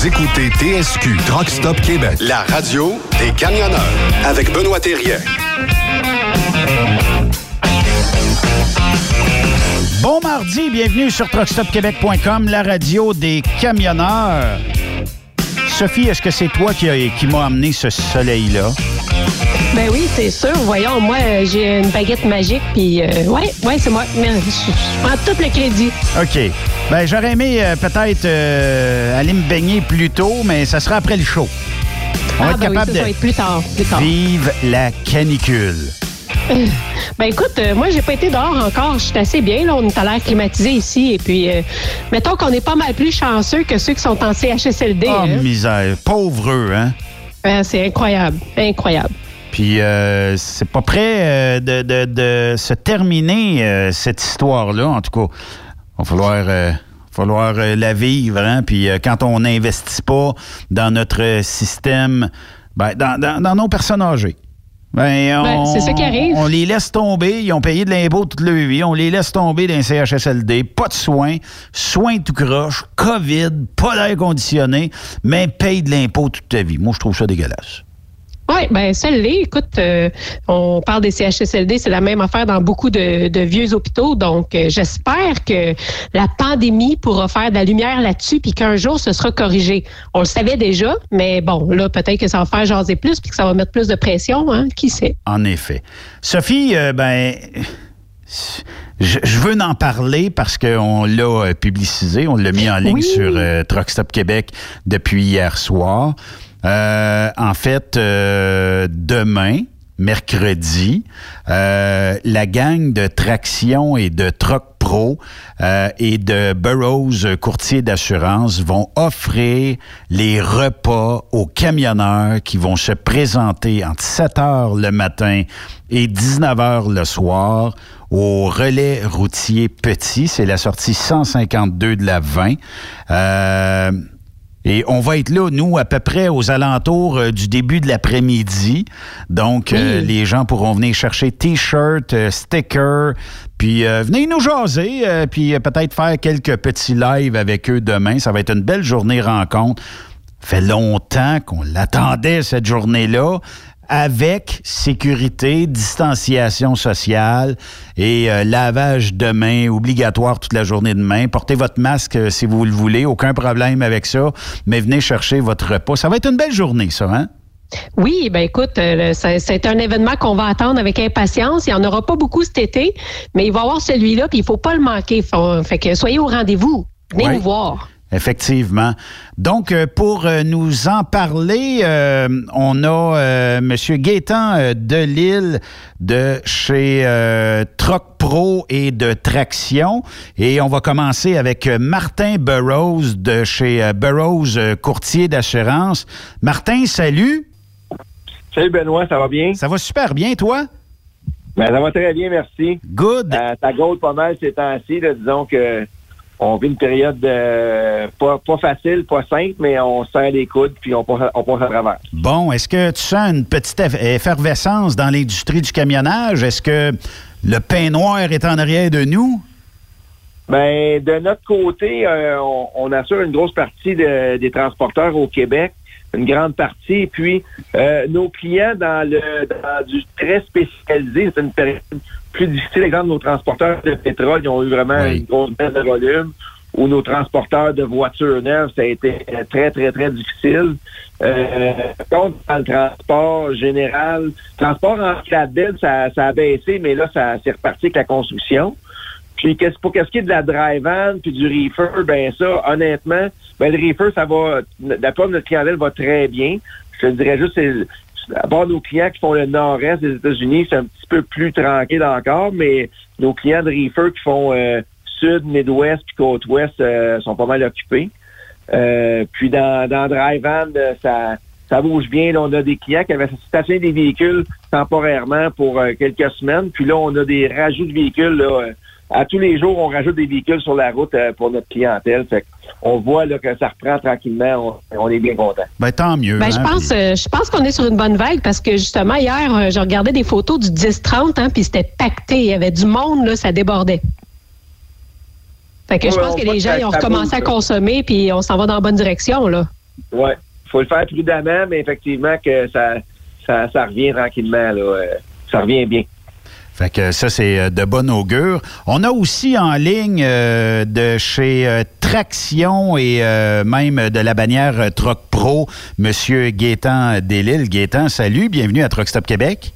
Vous écoutez TSQ Truck Stop Québec, la radio des camionneurs avec Benoît Thérien. Bon mardi, bienvenue sur truckstopquebec.com, la radio des camionneurs. Sophie, est-ce que c'est toi qui, a- qui m'as amené ce soleil-là? Ben oui, c'est sûr. Voyons, moi, j'ai une baguette magique, puis euh, ouais, ouais, c'est moi. Mais je prends tout le crédit. OK. Ben, j'aurais aimé euh, peut-être euh, aller me baigner plus tôt, mais ça sera après le show. On va ah, être ben oui, capable ça, ça va de être plus tard. Plus tard. vivre la canicule. Ben écoute, euh, moi, j'ai pas été dehors encore. Je suis assez bien. Là, on est à l'air climatisé ici. Et puis, euh, mettons qu'on est pas mal plus chanceux que ceux qui sont en CHSLD. Oh, hein. misère. Pauvre eux, hein? Euh, c'est incroyable. Incroyable. Puis euh, c'est pas prêt euh, de, de- de se terminer cette histoire-là. En tout cas, va falloir, euh, falloir euh, la vivre. Hein? Puis euh, quand on n'investit pas dans notre système, ben, dans, dans- dans nos personnes âgées. Ben, Ben, on, c'est ça qui arrive. On les laisse tomber. Ils ont payé de l'impôt toute leur vie. On les laisse tomber dans les CHSLD. Pas de soins. Soins tout croche. COVID. Pas d'air conditionné. Mais paye de l'impôt toute ta vie. Moi, je trouve ça dégueulasse. Oui, ben celle-là, écoute, euh, on parle des CHSLD, c'est la même affaire dans beaucoup de, de vieux hôpitaux. Donc, euh, j'espère que la pandémie pourra faire de la lumière là-dessus, puis qu'un jour, ce sera corrigé. On le savait déjà, mais bon, là, peut-être que ça va faire jaser plus, puis que ça va mettre plus de pression, hein, qui sait. En effet. Sophie, euh, ben, je, je veux en parler parce qu'on l'a publicisé, on l'a mis en ligne Oui. sur euh, Truck Stop Québec depuis hier soir. Euh, en fait, euh, demain, mercredi, euh, la gang de Traction et de Truck Pro et de Burroughs Courtier d'assurance vont offrir les repas aux camionneurs qui vont se présenter entre 7 heures le matin et 19 heures le soir au relais routier petit. C'est la sortie 152 de la 20. Et on va être là, nous, à peu près aux alentours euh, du début de l'après-midi. Donc, euh, les gens pourront venir chercher T-shirts, euh, stickers, puis euh, venez nous jaser, puis peut-être faire quelques petits lives avec eux demain. Ça va être une belle journée rencontre. fait longtemps qu'on l'attendait, cette journée-là, avec sécurité, distanciation sociale et euh, lavage de mains obligatoire toute la journée de main. Portez votre masque euh, si vous le voulez, aucun problème avec ça, mais venez chercher votre repas. Ça va être une belle journée, ça, hein? Oui, ben écoute, euh, c'est un événement qu'on va attendre avec impatience. Il n'y en aura pas beaucoup cet été, mais il va y avoir celui-là, puis il faut pas le manquer. Fait que soyez au rendez-vous. Venez nous voir. Effectivement. Donc, euh, pour euh, nous en parler, euh, on a euh, M. Gaétan Delille de chez euh, Troc Pro et de Traction. Et on va commencer avec Martin Burroughs de chez Burroughs Courtier d'assurance. Martin, salut. Salut Benoît, ça va bien? Ça va super bien, toi? Ben, ça va très bien, merci. Good. Ça gaule pas mal ces temps-ci. Disons que on vit une période euh, pas, pas facile, pas simple, mais on se serre les coudes puis on passe, on passe à travers. Bon, est-ce que tu sens une petite eff- effervescence dans l'industrie du camionnage? Est-ce que le pain noir est en arrière de nous? Ben, de notre côté, euh, on, on assure une grosse partie de- des transporteurs au Québec, une grande partie. Puis, euh, nos clients dans le dans du très spécialisé, c'est une période plus difficile. Exemple, nos transporteurs de pétrole, ils ont eu vraiment Oui. une grosse baisse de volume. Ou nos transporteurs de voitures neuves, ça a été très, très, très difficile. Euh, par contre, dans le transport général, transport en flatbed, ça, ça a baissé, mais là, ça c'est reparti avec la construction. Puis qu'est-ce pour qu'est-ce qui est de la dry van puis du reefer, ben ça, honnêtement, ben le reefer, ça va d'après notre clientèle va très bien. Je te dirais juste c'est à part nos clients qui font le nord-est des États-Unis, c'est un petit peu plus tranquille encore, mais nos clients de reefer qui font euh, sud, mid-ouest puis côte-ouest euh, sont pas mal occupés. Euh, puis dans, dans Dry Van, euh, ça, ça bouge bien. On a des clients qui avaient stationné des véhicules temporairement pour euh, quelques semaines. Puis là, on a des rajouts de véhicules. Là, euh, à tous les jours, on rajoute des véhicules sur la route pour notre clientèle. Fait on voit là, que ça reprend tranquillement. On, on est bien content. Ben, tant mieux. Ben, je hein, pense, puis- euh, je pense qu'on est sur une bonne vague parce que justement hier, euh, je regardais des photos du 10-30, hein, puis c'était pacté. Il y avait du monde, là, ça débordait. Fait que je pense que les gens ils ont recommencé à consommer puis on s'en va dans la bonne direction là. ouais. faut le faire prudemment, mais effectivement que ça, ça, ça revient tranquillement. Là, euh, ça revient bien. Fait que ça, c'est euh, de bon augure. On a aussi en ligne euh, de chez euh, Traction et même de la bannière Troc Pro, M. Gaétan Delille. Gaétan, salut, bienvenue à Truck Stop Québec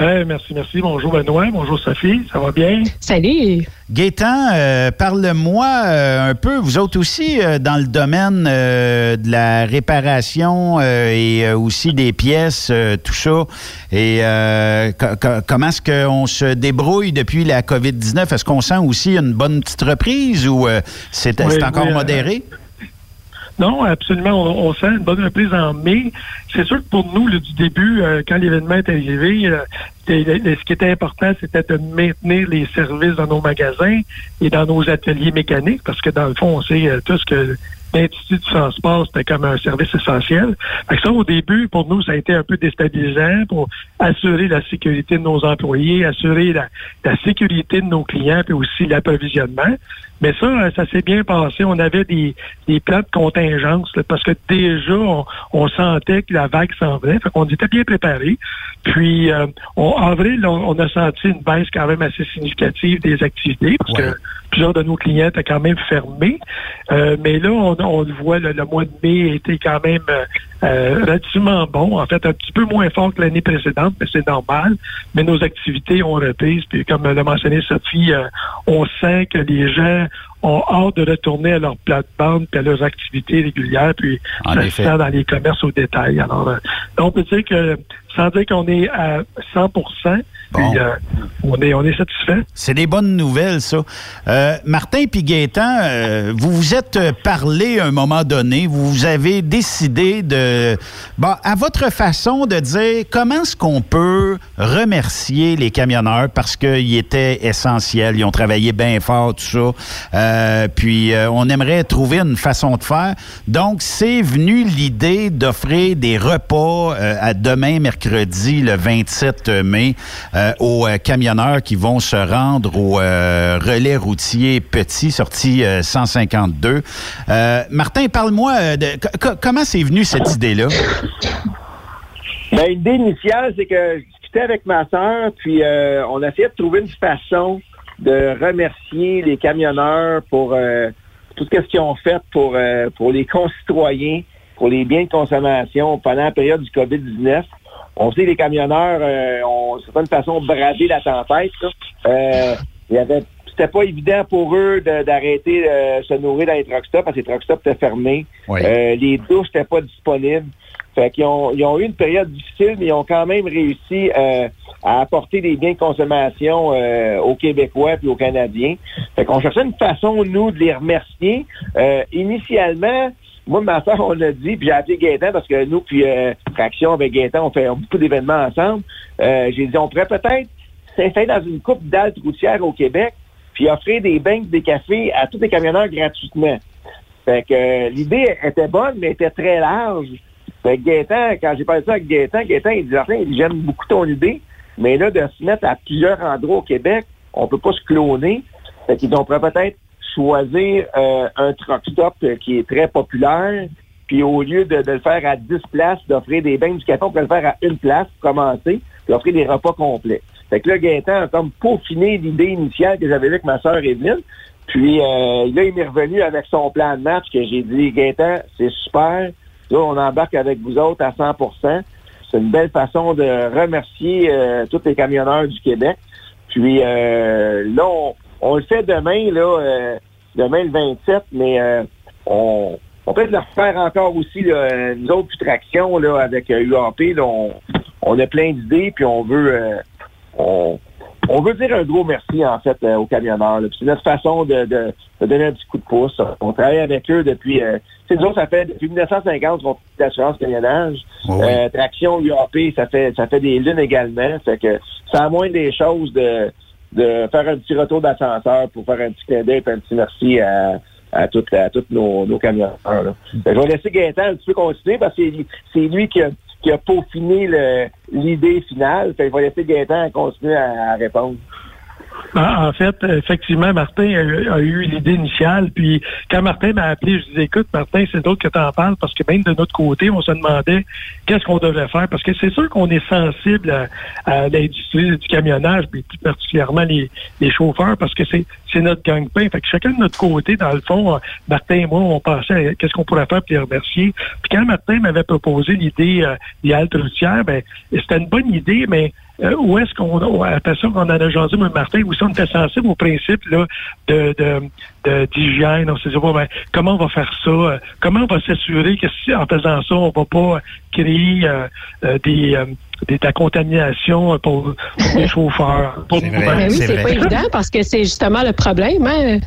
merci, merci. Bonjour Benoît, bonjour Sophie, ça va bien? Salut. Gaétan, euh, parle-moi euh, un peu, vous autres aussi, euh, dans le domaine de la réparation et aussi des pièces, tout ça. Et comment est-ce qu'on se débrouille depuis la COVID-19? Est-ce qu'on sent aussi une bonne petite reprise ou c'est encore modéré? Non, absolument. On, sent une bonne reprise en mai. C'est sûr que pour nous, du début, euh, quand l'événement est arrivé, euh, ce qui était important, c'était de maintenir les services dans nos magasins et dans nos ateliers mécaniques, parce que dans le fond, on sait euh, tous que l'Institut du transport, c'était comme un service essentiel. Fait ça, au début, pour nous, ça a été un peu déstabilisant pour assurer la sécurité de nos employés, assurer la, la sécurité de nos clients, puis aussi l'approvisionnement. Mais ça, ça s'est bien passé. On avait des, des plans de contingence parce que déjà, on, sentait que la vague s'en venait. Fait qu'on était bien préparés. Puis, euh, en avril, on, a senti une baisse quand même assez significative des activités parce que plusieurs de nos clients étaient quand même fermés. Euh, mais là, on, on le voit, le, mois de mai était quand même euh, relativement bon. En fait, un petit peu moins fort que l'année précédente, mais c'est normal. Mais nos activités ont repris. Puis, comme l'a mentionné Sophie, on sent que les gens ont hâte de retourner à leur plate-bande et à leurs activités régulières, puis ça se dans les commerces au détail. Alors, euh, on peut dire que, sans dire qu'on est à 100 euh, on, est, on est satisfait. C'est des bonnes nouvelles, ça. Euh, Martin puis euh, vous vous êtes parlé à un moment donné, vous avez décidé de, bon, à votre façon de dire comment est-ce qu'on peut remercier les camionneurs parce qu'ils étaient essentiels, ils ont travaillé bien fort, tout ça. puis on aimerait trouver une façon de faire. Donc, c'est venu l'idée d'offrir des repas à demain, mercredi, le 27 mai. Euh, aux euh, camionneurs qui vont se rendre au euh, relais routier petit, sorti 152. Martin, parle-moi de comment c'est venu cette idée-là? Ben, l'idée initiale, c'est que je discutais avec ma soeur, puis on a essayé de trouver une façon de remercier les camionneurs pour tout ce qu'ils ont fait pour, pour les concitoyens, pour les biens de consommation pendant la période du COVID-19 on sait les camionneurs euh, ont certaine façon bravé la tempête. Euh, il y avait c'était pas évident pour eux d'arrêter de, euh, se nourrir dans les truck stops parce que les truck stops étaient fermés. Euh, les douches n'étaient pas disponibles. Fait qu'ils ont, ils ont eu une période difficile, mais ils ont quand même réussi à apporter des biens de consommation aux Québécois et aux Canadiens. Fait qu'on cherchait une façon, nous, de les remercier. initialement, moi, ma soeur, on l'a dit, puis j'ai appelé Gaëtan parce que nous, puis euh, Traction avec Gaëtan, on fait beaucoup d'événements ensemble. Euh, j'ai dit, on pourrait peut-être s'installer dans une coupe d'altes routières au Québec, puis offrir des bains, des cafés à tous les camionneurs gratuitement. Fait que euh, l'idée était bonne, mais était très large. Fait que Gaëtan, quand j'ai parlé ça avec Gaëtan, Gaëtan, il dit, j'aime beaucoup ton idée, mais là, de se mettre à plusieurs endroits au Québec, on peut pas se cloner. Fait qu'ils on pourrait peut-être choisir euh, un truck stop euh, qui est très populaire, puis au lieu de, le faire à 10 places, d'offrir des bains du café, on peut le faire à une place commencer, puis offrir des repas complets. Fait que là, Gaëtan a comme peaufiné l'idée initiale que j'avais avec ma sœur Evelyne. Puis euh, là, il est revenu avec son plan de match que j'ai dit, Gaëtan, c'est super. Là, on embarque avec vous autres à 100% C'est une belle façon de remercier tous les camionneurs du Québec. Puis là, on, on le fait demain, là, euh, demain le 27, mais euh, on, on peut le refaire encore aussi, là, nous autres, traction, là, avec UAP, euh, là, on, on, a plein d'idées, puis on veut on, on, veut dire un gros merci, en fait, aux camionneurs. C'est notre façon de, de, donner un petit coup de pouce. On travaille avec eux depuis... c'est nous ça fait depuis 1950 qu'on d'assurance camionnage. traction, UAP, ça fait ça fait des lunes également. Fait que ça a moins des choses de de faire un petit retour d'ascenseur pour faire un petit clin d'œil et un petit merci à, à tous à nos, nos camionneurs. Je vais laisser Gaëtan un petit peu continuer parce que c'est lui qui a, qui a peaufiné l'idée finale. je vais laisser Gaëtan continuer à, répondre. Ben, en fait, effectivement, Martin a, eu l'idée initiale. Puis quand Martin m'a appelé, je disais, écoute, Martin, c'est d'autres que tu en parles parce que même de notre côté, on se demandait qu'est-ce qu'on devrait faire. Parce que c'est sûr qu'on est sensible à, l'industrie du camionnage, puis plus particulièrement les, chauffeurs, parce que c'est, c'est notre gang-pain. Fait que chacun de notre côté, dans le fond, Martin et moi, on pensait à qu'est-ce qu'on pourrait faire pour les remercier. Puis quand Martin m'avait proposé l'idée euh, des haltes routières, ben, c'était une bonne idée, mais euh, où est-ce qu'on après ça qu'on en a jasé, M. Martin, où on était sensible au principe là, de, de, d'hygiène. On s'est dit, ben, comment on va faire ça? Euh, comment on va s'assurer que si, en faisant ça, on va pas créer euh, des, des, de la contamination pour, les chauffeurs? c'est oui, c'est pas évident parce que c'est justement le problème. Hein?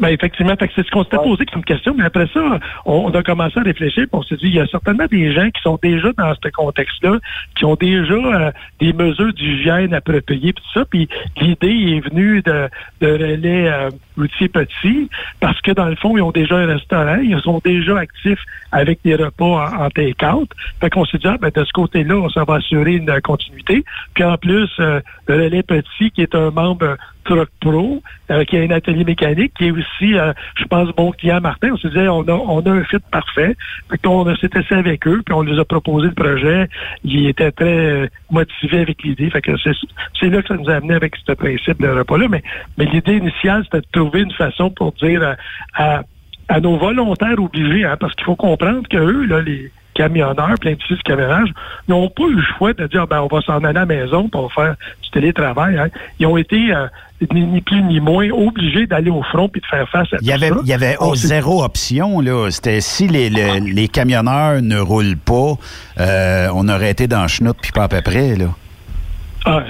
Ben effectivement, c'est ce qu'on s'était posé comme question, mais après ça, on, a commencé à réfléchir, on s'est dit, il y a certainement des gens qui sont déjà dans ce contexte-là, qui ont déjà euh, des mesures d'hygiène appropriées, tout ça, puis l'idée est venue de, de relais euh, petits, parce que dans le fond, ils ont déjà un restaurant, ils sont déjà actifs avec des repas en, take-out. Fait qu'on s'est dit, ah, ben, de ce côté-là, on s'en va assurer une continuité. Puis en plus, euh, le relais petit, qui est un membre Truck Pro, euh, qui a un atelier mécanique, qui est aussi, euh, je pense, bon client Martin. On se disait, on a, on a un fit parfait. Fait s'est essayé avec eux, puis on les a proposé le projet. Ils étaient très euh, motivés avec l'idée. Fait que c'est là que ça nous a amené avec ce principe de repas-là. Mais, mais l'idée initiale, c'était de trouver une façon pour dire à, à, nos volontaires obligés, hein, parce qu'il faut comprendre que eux, là, les camionneurs, plein de camionnage, n'ont pas eu le choix de dire ben on va s'en aller à la maison pour faire du télétravail. Hein. Ils ont été euh, ni, plus ni moins obligés d'aller au front puis de faire face à il y avait, ça. Il y avait zéro option là. C'était si les, les, camionneurs ne roulent pas, euh, on aurait été dans le puis pas à peu près là. Ah,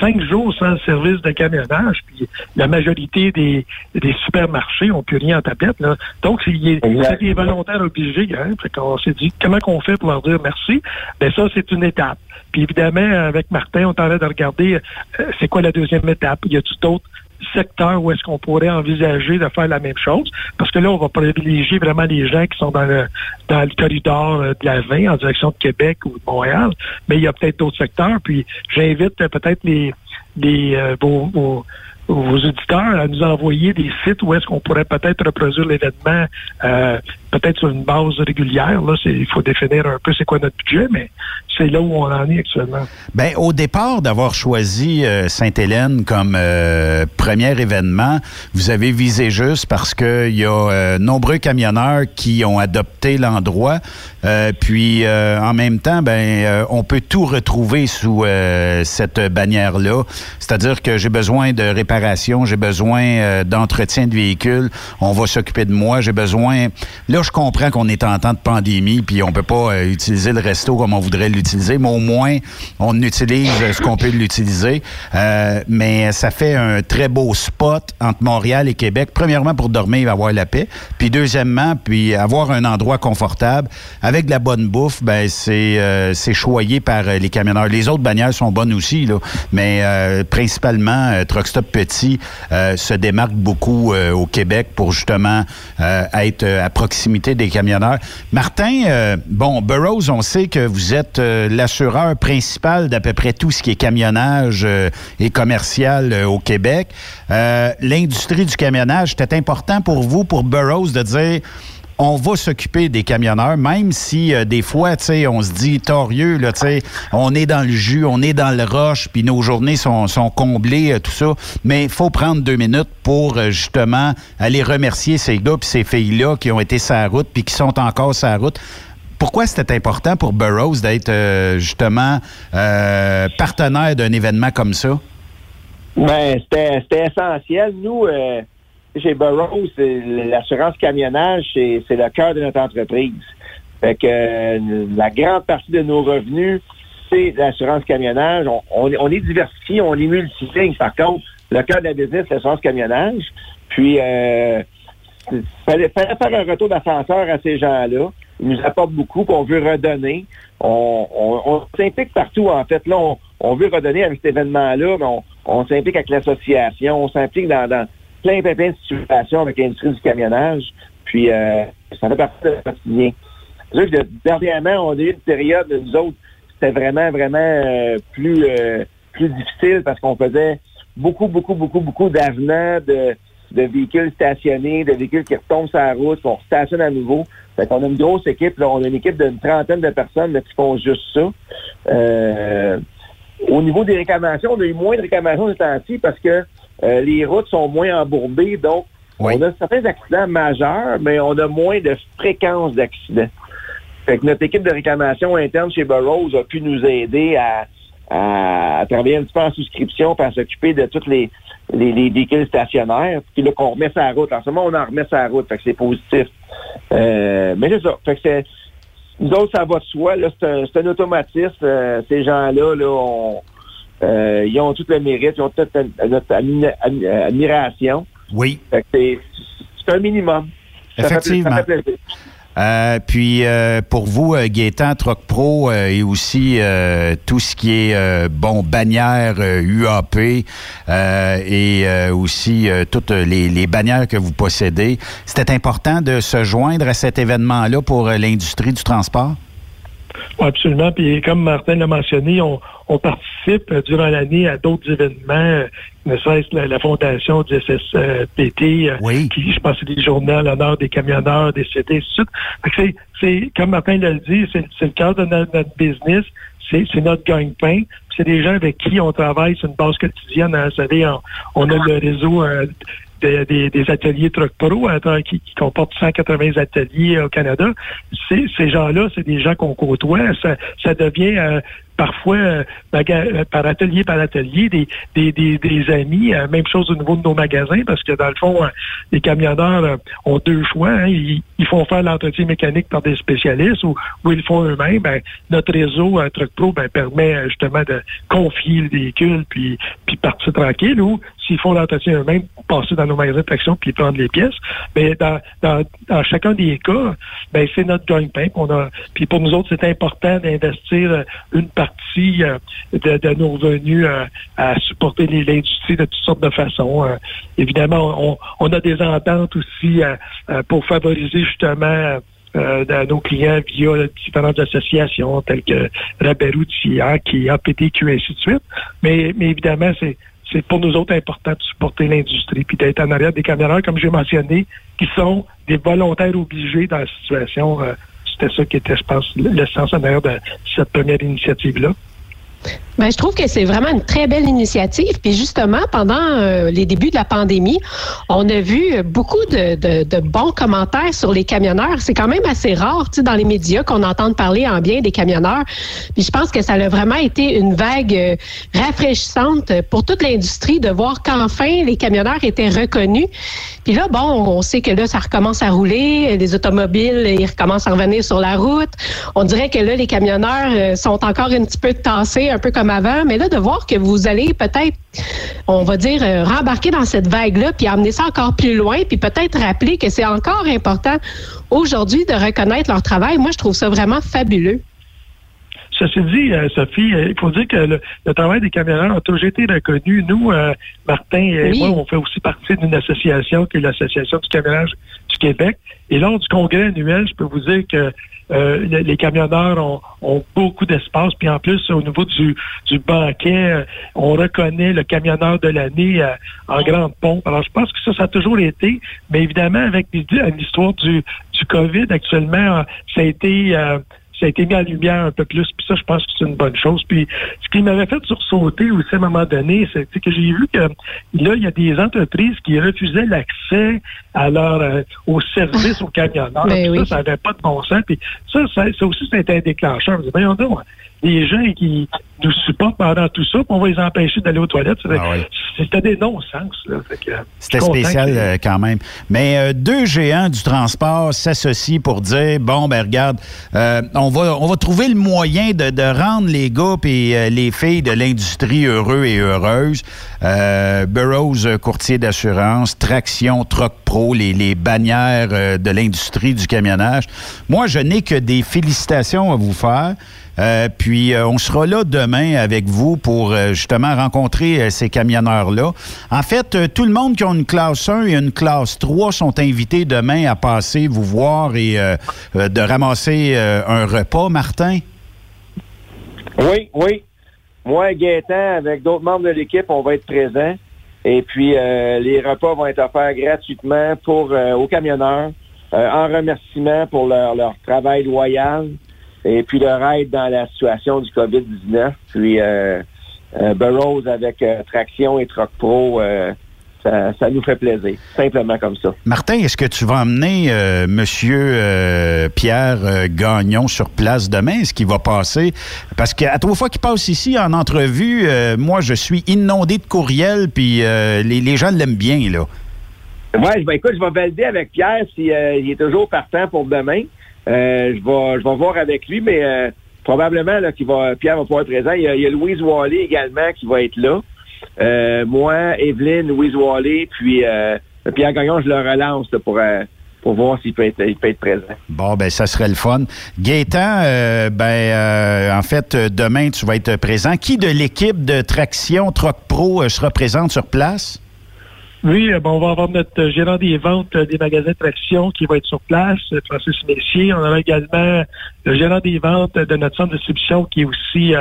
cinq jours sans service de camionnage, puis la majorité des, des supermarchés n'ont plus rien en tablette. Là. Donc, c'est des volontaires obligés. Hein? Fait qu'on s'est dit, comment qu'on fait pour leur dire merci? Ben ça, c'est une étape. Puis évidemment, avec Martin, on train de regarder euh, c'est quoi la deuxième étape? Il y a tout d'autres secteur où est-ce qu'on pourrait envisager de faire la même chose. Parce que là, on va privilégier vraiment les gens qui sont dans le, dans le corridor euh, de la 20 en direction de Québec ou de Montréal. Mais il y a peut-être d'autres secteurs. Puis j'invite euh, peut-être les, les euh, vos, vos auditeurs à nous envoyer des sites où est-ce qu'on pourrait peut-être reproduire l'événement, euh, peut-être sur une base régulière. Là, il faut définir un peu c'est quoi notre budget, mais c'est là où on en est actuellement. Ben, au départ d'avoir choisi euh, Sainte-Hélène comme euh, premier événement, vous avez visé juste parce qu'il y a nombreux camionneurs qui ont adopté l'endroit. puis en même temps, ben, on peut tout retrouver sous cette bannière-là. C'est-à-dire que j'ai besoin de réparer j'ai besoin euh, d'entretien de véhicules, on va s'occuper de moi, j'ai besoin... Là, je comprends qu'on est en temps de pandémie, puis on peut pas euh, utiliser le resto comme on voudrait l'utiliser, mais au moins, on utilise ce qu'on peut l'utiliser. Euh, mais ça fait un très beau spot entre Montréal et Québec. Premièrement, pour dormir et avoir la paix. Puis deuxièmement, puis avoir un endroit confortable. Avec de la bonne bouffe, ben c'est choyé par les camionneurs. Les autres bannières sont bonnes aussi, là, mais principalement Truck Stop Petit euh, se démarque beaucoup euh, au Québec pour justement euh, être à Martin, bon, Burroughs, on sait que vous êtes l'assureur principal d'à peu près tout ce qui est camionnage et commercial au Québec. L'industrie du camionnage, c'était important pour vous, pour Burroughs, de dire on va s'occuper des camionneurs, même si euh, des fois, tu sais, on se dit torieux, là, tu sais, on est dans le jus, on est dans le roche, puis nos journées sont, sont comblées, euh, tout ça. Mais il faut prendre deux minutes pour euh, justement aller remercier ces gars puis ces filles-là qui ont été sa route puis qui sont encore sa route. Pourquoi c'était important pour Burroughs d'être justement partenaire d'un événement comme ça? Ben, c'était essentiel. Nous, chez Burroughs, l'assurance camionnage, c'est le cœur de notre entreprise. Fait que euh, la grande partie de nos revenus, c'est l'assurance camionnage. On, est diversifié, on est multiligne. Par contre, le cœur de la business, c'est l'assurance camionnage. Puis, euh, fallait, faire un retour d'ascenseur à ces gens-là. Ils nous apportent beaucoup, qu'on veut redonner. On, s'implique partout, en fait. Là, on, veut redonner avec cet événement-là, mais on, s'implique avec l'association, on s'implique dans plein, plein, plein de situations avec l'industrie du camionnage. Puis, euh, ça fait partie de quotidien. C'est que dernièrement, on a eu une période, nous autres, c'était vraiment, vraiment euh, plus, euh, plus difficile parce qu'on faisait beaucoup, beaucoup, beaucoup, beaucoup d'avenants de, de véhicules stationnés, de véhicules qui retombent sur la route, qu'on stationne à nouveau. Fait qu'on a une grosse équipe. Là. On a une équipe d'une trentaine de personnes qui font juste ça. Euh, au niveau des réclamations, on a eu moins de réclamations ces temps-ci parce que euh, les routes sont moins embourbées. Donc, on a certains accidents majeurs, mais on a moins de fréquence d'accidents. Fait que notre équipe de réclamation interne chez Burroughs a pu nous aider à, à, travailler un petit peu en souscription à s'occuper de tous les, les, véhicules stationnaires. Puis là, qu'on remet sa route. En ce moment, on en remet sa route. Fait que c'est positif. Euh, mais c'est ça. Fait que c'est, nous autres, ça va de soi. Là, c'est, un, c'est un automatisme. Euh, ces gens-là, là, euh, ils ont tout le mérite. Ils ont toute notre admiration. Oui. Fait c'est, c'est un minimum. Effectivement. Ça fait, euh, puis euh, pour vous, euh, Gaétan, Troc Pro et aussi tout ce qui est bon bannière UAP et aussi toutes les, les, bannières que vous possédez, c'était important de se joindre à cet événement-là pour l'industrie du transport? Oui, absolument. Puis comme Martin l'a mentionné, on, on participe euh, durant l'année à d'autres événements, euh, ne serait-ce la, la fondation du SSPT, euh, qui, je pense, c'est des journées à l'honneur des camionneurs, des CT, C'est, c'est, comme Martin l'a dit, c'est, c'est le cadre de notre, business, c'est, c'est notre gagne-pain. C'est des gens avec qui on travaille sur une base quotidienne. Hein. Vous savez, on, a le réseau des, des, ateliers Truck Pro hein, qui, qui comportent 180 ateliers au Canada. Ces, gens-là, c'est des gens qu'on côtoie. Ça, ça devient parfois euh, euh, par atelier par atelier des, des, des, des amis. Euh, même chose au niveau de nos magasins, parce que dans le fond, les camionneurs ont deux choix. Hein. Ils, font faire l'entretien mécanique par des spécialistes ou, ou ils le font eux-mêmes. Ben, notre réseau Truck Pro ben, permet justement de confier le véhicule puis, puis partir tranquille ou s'ils font l'entretien eux-mêmes, passer dans nos magasins de traction puis prendre les pièces. Mais dans, chacun des cas, ben, c'est notre joint pain. Puis pour nous autres, c'est important d'investir une partie euh, de, nos revenus euh, à supporter l'industrie de toutes sortes de façons. Euh, évidemment, on, a des ententes aussi pour favoriser justement nos clients via différentes associations telles que Raberou, qui APTQ, et ainsi de suite. Mais évidemment, c'est c'est pour nous autres important de supporter l'industrie puis d'être en arrière des camionneurs, comme j'ai mentionné, qui sont des volontaires obligés dans la situation c'était ça qui était, je pense, l'essence en arrière de cette première initiative-là. Ben, je trouve que c'est vraiment une très belle initiative. Puis justement, pendant euh, les débuts de la pandémie, on a vu beaucoup de, de, bons commentaires sur les camionneurs. C'est quand même assez rare, dans les médias qu'on entende parler en bien des camionneurs. Puis je pense que ça a vraiment été une vague euh, rafraîchissante pour toute l'industrie de voir qu'enfin les camionneurs étaient reconnus. Puis là, bon, on sait que là, ça recommence à rouler, les automobiles, ils recommencent à revenir sur la route. On dirait que là, les camionneurs euh, sont encore un petit peu tassés, un peu comme avant, mais là, de voir que vous allez peut-être, on va dire, euh, rembarquer dans cette vague-là, puis amener ça encore plus loin, puis peut-être rappeler que c'est encore important aujourd'hui de reconnaître leur travail, moi, je trouve ça vraiment fabuleux. Ceci dit, euh, Sophie, euh, il faut dire que le, travail des camionneurs a toujours été reconnu. Nous, Martin et moi, on fait aussi partie d'une association qui est l'Association du camionnage du Québec. Et lors du congrès annuel, je peux vous dire que euh, les, camionneurs ont, beaucoup d'espace. Puis en plus, au niveau du, du banquet, euh, on reconnaît le camionneur de l'année euh, en grande pompe. Alors, je pense que ça, ça a toujours été. Mais évidemment, avec l'histoire du, du COVID actuellement, ça a été ça a été mis en lumière un peu plus. Puis ça, je pense que c'est une bonne chose. Puis ce qui m'avait fait sursauter aussi à un moment donné, c'est que j'ai vu que là, il y a des entreprises qui refusaient l'accès à leur euh, au service aux camionneurs. Ben ça, ça n'avait pas de bon sens. Puis ça, ça, aussi, c'était un déclencheur. Je me disais, les gens qui nous supportent pendant tout ça, on va les empêcher d'aller aux toilettes. Ah c'était des non-sens. C'était spécial euh, quand même. Mais euh, deux géants du transport s'associent pour dire bon, ben regarde, euh, on, va, on va trouver le moyen de, de rendre les gars et les filles de l'industrie heureux et heureuses. Burroughs, courtier d'assurance, Traction, Troc Pro, les, les bannières de l'industrie du camionnage. Moi, je n'ai que des félicitations à vous faire. Euh, puis euh, on sera là demain avec vous pour euh, justement rencontrer ces camionneurs-là. En fait, tout le monde qui a une classe 1 et une classe 3 sont invités demain à passer vous voir et de ramasser un repas, Martin? Oui, oui. Moi, Gaétan, avec d'autres membres de l'équipe, on va être présents. Et puis, les repas vont être offerts gratuitement pour aux camionneurs en remerciement pour leur, leur travail loyal et puis leur aide dans la situation du COVID-19. Puis, Burroughs avec Traction et Troc Pro ça, nous fait plaisir, simplement comme ça. Martin, est-ce que tu vas emmener euh, euh, Pierre euh, Gagnon sur place demain? Est-ce qu'il va passer? Parce qu'à trois fois qu'il passe ici en entrevue, moi, je suis inondé de courriels, puis les, gens l'aiment bien, là. Oui, ben, écoute, je vais valider avec Pierre s'il est toujours partant pour demain. Je, vais, je vais voir avec lui, mais probablement là, qu'il va, Pierre va pouvoir être présent. Il y, a, Louise Wally également qui va être là. Euh, moi, Evelyne, Louise Wally, puis euh, Pierre Gagnon, je le relance pour, euh, pour voir s'il peut, être, peut être présent. Bon, ben ça serait le fun. Gaétan, ben en fait, demain, tu vas être présent. Qui de l'équipe de Traction Troc Pro sera présente sur place? Oui, euh, bon, on va avoir notre euh, gérant des ventes euh, des magasins traction qui va être sur place, Francis Messier. On aura également le gérant des ventes de notre centre de distribution qui est aussi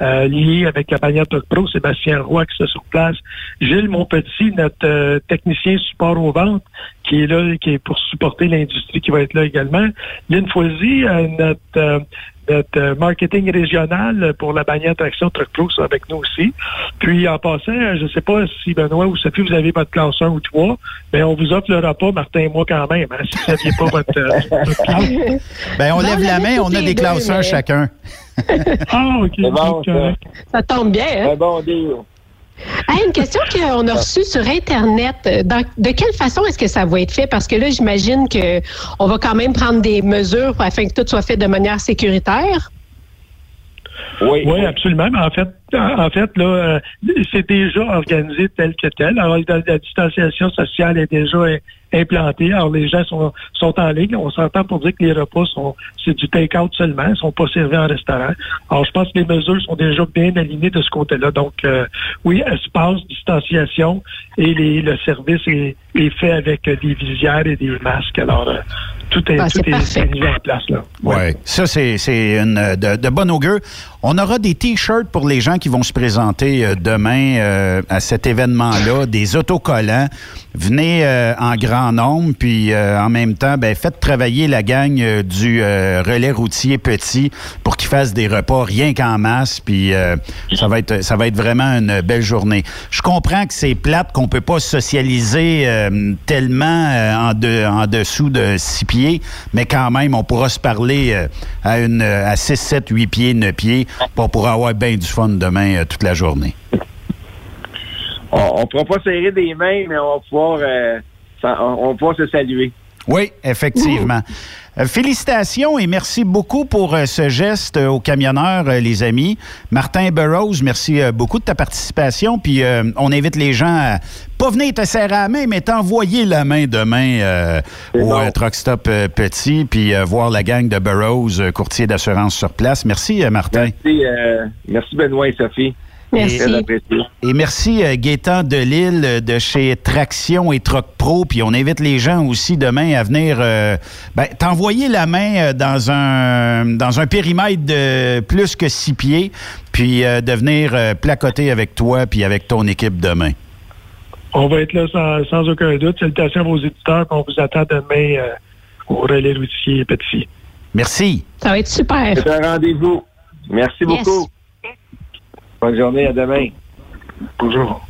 lié avec la bannière Talk Pro, Sébastien Roy qui est sur place. Gilles Monpetit, notre technicien support aux ventes, qui est là, qui est pour supporter l'industrie, qui va être là également. Lynn Foisy, notre notre euh, marketing régional pour la bannière Traction Truck Pro avec nous aussi. Puis en passant, je ne sais pas si Benoît ou Sophie, vous avez votre classe 1 ou 3, mais on vous offre le repas, Martin et moi quand même, hein, si vous n'aviez pas votre, euh, classe. Ben, on lève la main, on a des classes 1 chacun. ah, OK. ça. tombe bien, hein? bon deal une question qu'on a reçue sur Internet. de quelle façon est-ce que ça va être fait? Parce que là, j'imagine qu'on va quand même prendre des mesures afin que tout soit fait de manière sécuritaire. Oui, absolument. En fait, en fait, là, euh, c'est déjà organisé tel que tel. Alors, la, distanciation sociale est déjà implantée. Alors, les gens sont, sont en ligne. On s'entend pour dire que les repas sont, c'est du take-out seulement. Ils sont pas servis en restaurant. Alors, je pense que les mesures sont déjà bien alignées de ce côté-là. Donc, euh, oui, espace, distanciation et le service est, fait avec des visières et des masques. Alors, euh, tout est, ah, tout est, mis en place, là. Oui, ouais. ça, c'est, une de, de bon augure. On aura des T-shirts pour les gens qui vont se présenter euh, demain euh, à cet événement-là, des autocollants. Venez euh, en grand nombre, puis en même temps, ben, faites travailler la gang du relais routier petit pour qu'ils fassent des repas rien qu'en masse, puis ça va être ça va être vraiment une belle journée. Je comprends que c'est plate qu'on peut pas socialiser tellement en, en dessous de six pieds, mais quand même, on pourra se parler à une à 6, 7, 8 pieds, 9 pieds pour pouvoir avoir bien du fun demain euh, toute la journée. On ne pourra pas serrer des mains, mais on va pouvoir, euh, on, va se saluer. Oui, effectivement. Euh, félicitations et merci beaucoup pour ce geste aux camionneurs, les amis. Martin Burroughs, merci beaucoup de ta participation. Puis on invite les gens à pas venir te serrer la main, mais t'envoyer la main demain au Truck Stop Petit, puis voir la gang de Burroughs, courtier d'assurance sur place. Merci, Martin. Merci, merci Benoît et Sophie. Merci. Et merci euh, Gaétan Delille euh, de chez Traction et Troc Pro. Puis on invite les gens aussi demain à venir euh, ben, t'envoyer la main dans un dans un périmètre de plus que six pieds, puis de venir placoter avec toi puis avec ton équipe demain. On va être là sans, aucun doute. Salutations à vos éditeurs. On vous attend demain au relais routier Petit. Merci. Ça va être super. C'est un rendez-vous. Merci beaucoup. Bonne journée, à demain. Bonjour.